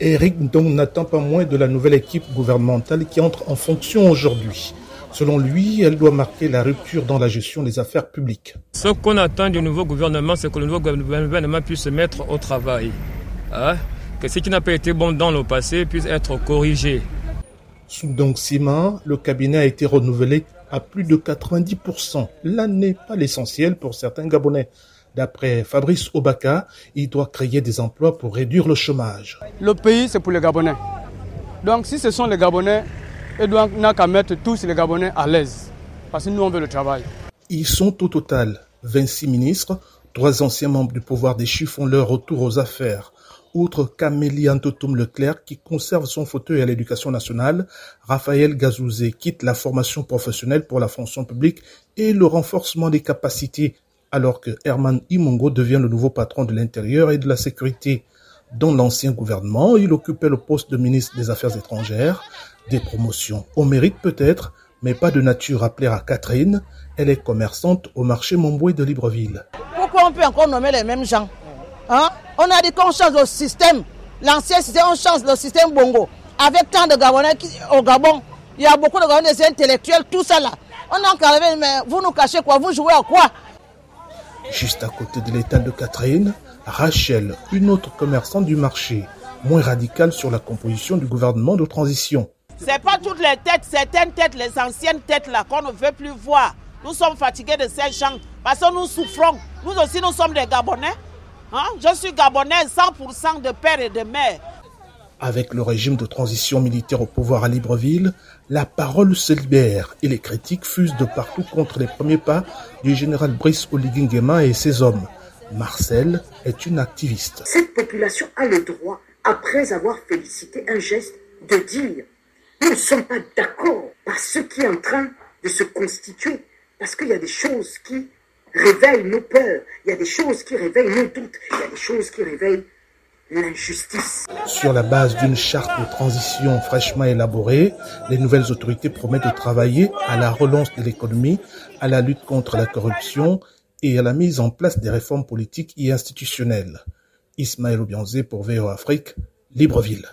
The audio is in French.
Eric Ndong n'attend pas moins de la nouvelle équipe gouvernementale qui entre en fonction aujourd'hui. Selon lui, elle doit marquer la rupture dans la gestion des affaires publiques. Ce qu'on attend du nouveau gouvernement, c'est que le nouveau gouvernement puisse se mettre au travail. Hein? Que ce qui n'a pas été bon dans le passé puisse être corrigé. Sous donc Sima, le cabinet a été renouvelé à plus de 90%. Là n'est pas l'essentiel pour certains Gabonais. D'après Fabrice Obaka, il doit créer des emplois pour réduire le chômage. Le pays, c'est pour les Gabonais. Donc si ce sont les Gabonais, et donc, n'a qu'à mettre tous les Gabonais à l'aise. Parce que nous, on veut le travail. Ils sont au total 26 ministres, trois anciens membres du pouvoir des font leur retour aux affaires. Outre Camélie Antotum Leclerc qui conserve son fauteuil à l'éducation nationale, Raphaël Gazouzé quitte la formation professionnelle pour la fonction publique et le renforcement des capacités, alors que Herman Imongo devient le nouveau patron de l'intérieur et de la sécurité. Dans l'ancien gouvernement, il occupait le poste de ministre des Affaires étrangères. Des promotions au mérite peut-être, mais pas de nature à plaire à Catherine. Elle est commerçante au marché Montboué de Libreville. Pourquoi on peut encore nommer les mêmes gens? Hein? On a dit qu'on change le système. L'ancien système, on change le système Bongo. Avec tant de Gabonais au Gabon, il y a beaucoup de Gabonais intellectuels, tout ça là. On a encore mais vous nous cachez quoi? Vous jouez à quoi? Juste à côté de l'état de Catherine, Rachel, une autre commerçante du marché, moins radicale sur la composition du gouvernement de transition. C'est pas toutes les têtes, certaines têtes, les anciennes têtes là qu'on ne veut plus voir. Nous sommes fatigués de ces gens parce que nous souffrons. Nous aussi, nous sommes des Gabonais. Hein? Je suis Gabonais 100% de père et de mère. Avec le régime de transition militaire au pouvoir à Libreville, la parole se libère et les critiques fusent de partout contre les premiers pas du général Brice Oligui et ses hommes. Marcel est une activiste. Cette population a le droit, après avoir félicité un geste, de dire nous ne sommes pas d'accord par ce qui est en train de se constituer. Parce qu'il y a des choses qui réveillent nos peurs, il y a des choses qui réveillent nos doutes, il y a des choses qui réveillent Sur la base d'une charte de transition fraîchement élaborée, les nouvelles autorités promettent de travailler à la relance de l'économie, à la lutte contre la corruption et à la mise en place des réformes politiques et institutionnelles. Ismaël Obianzé pour VO Afrique, Libreville.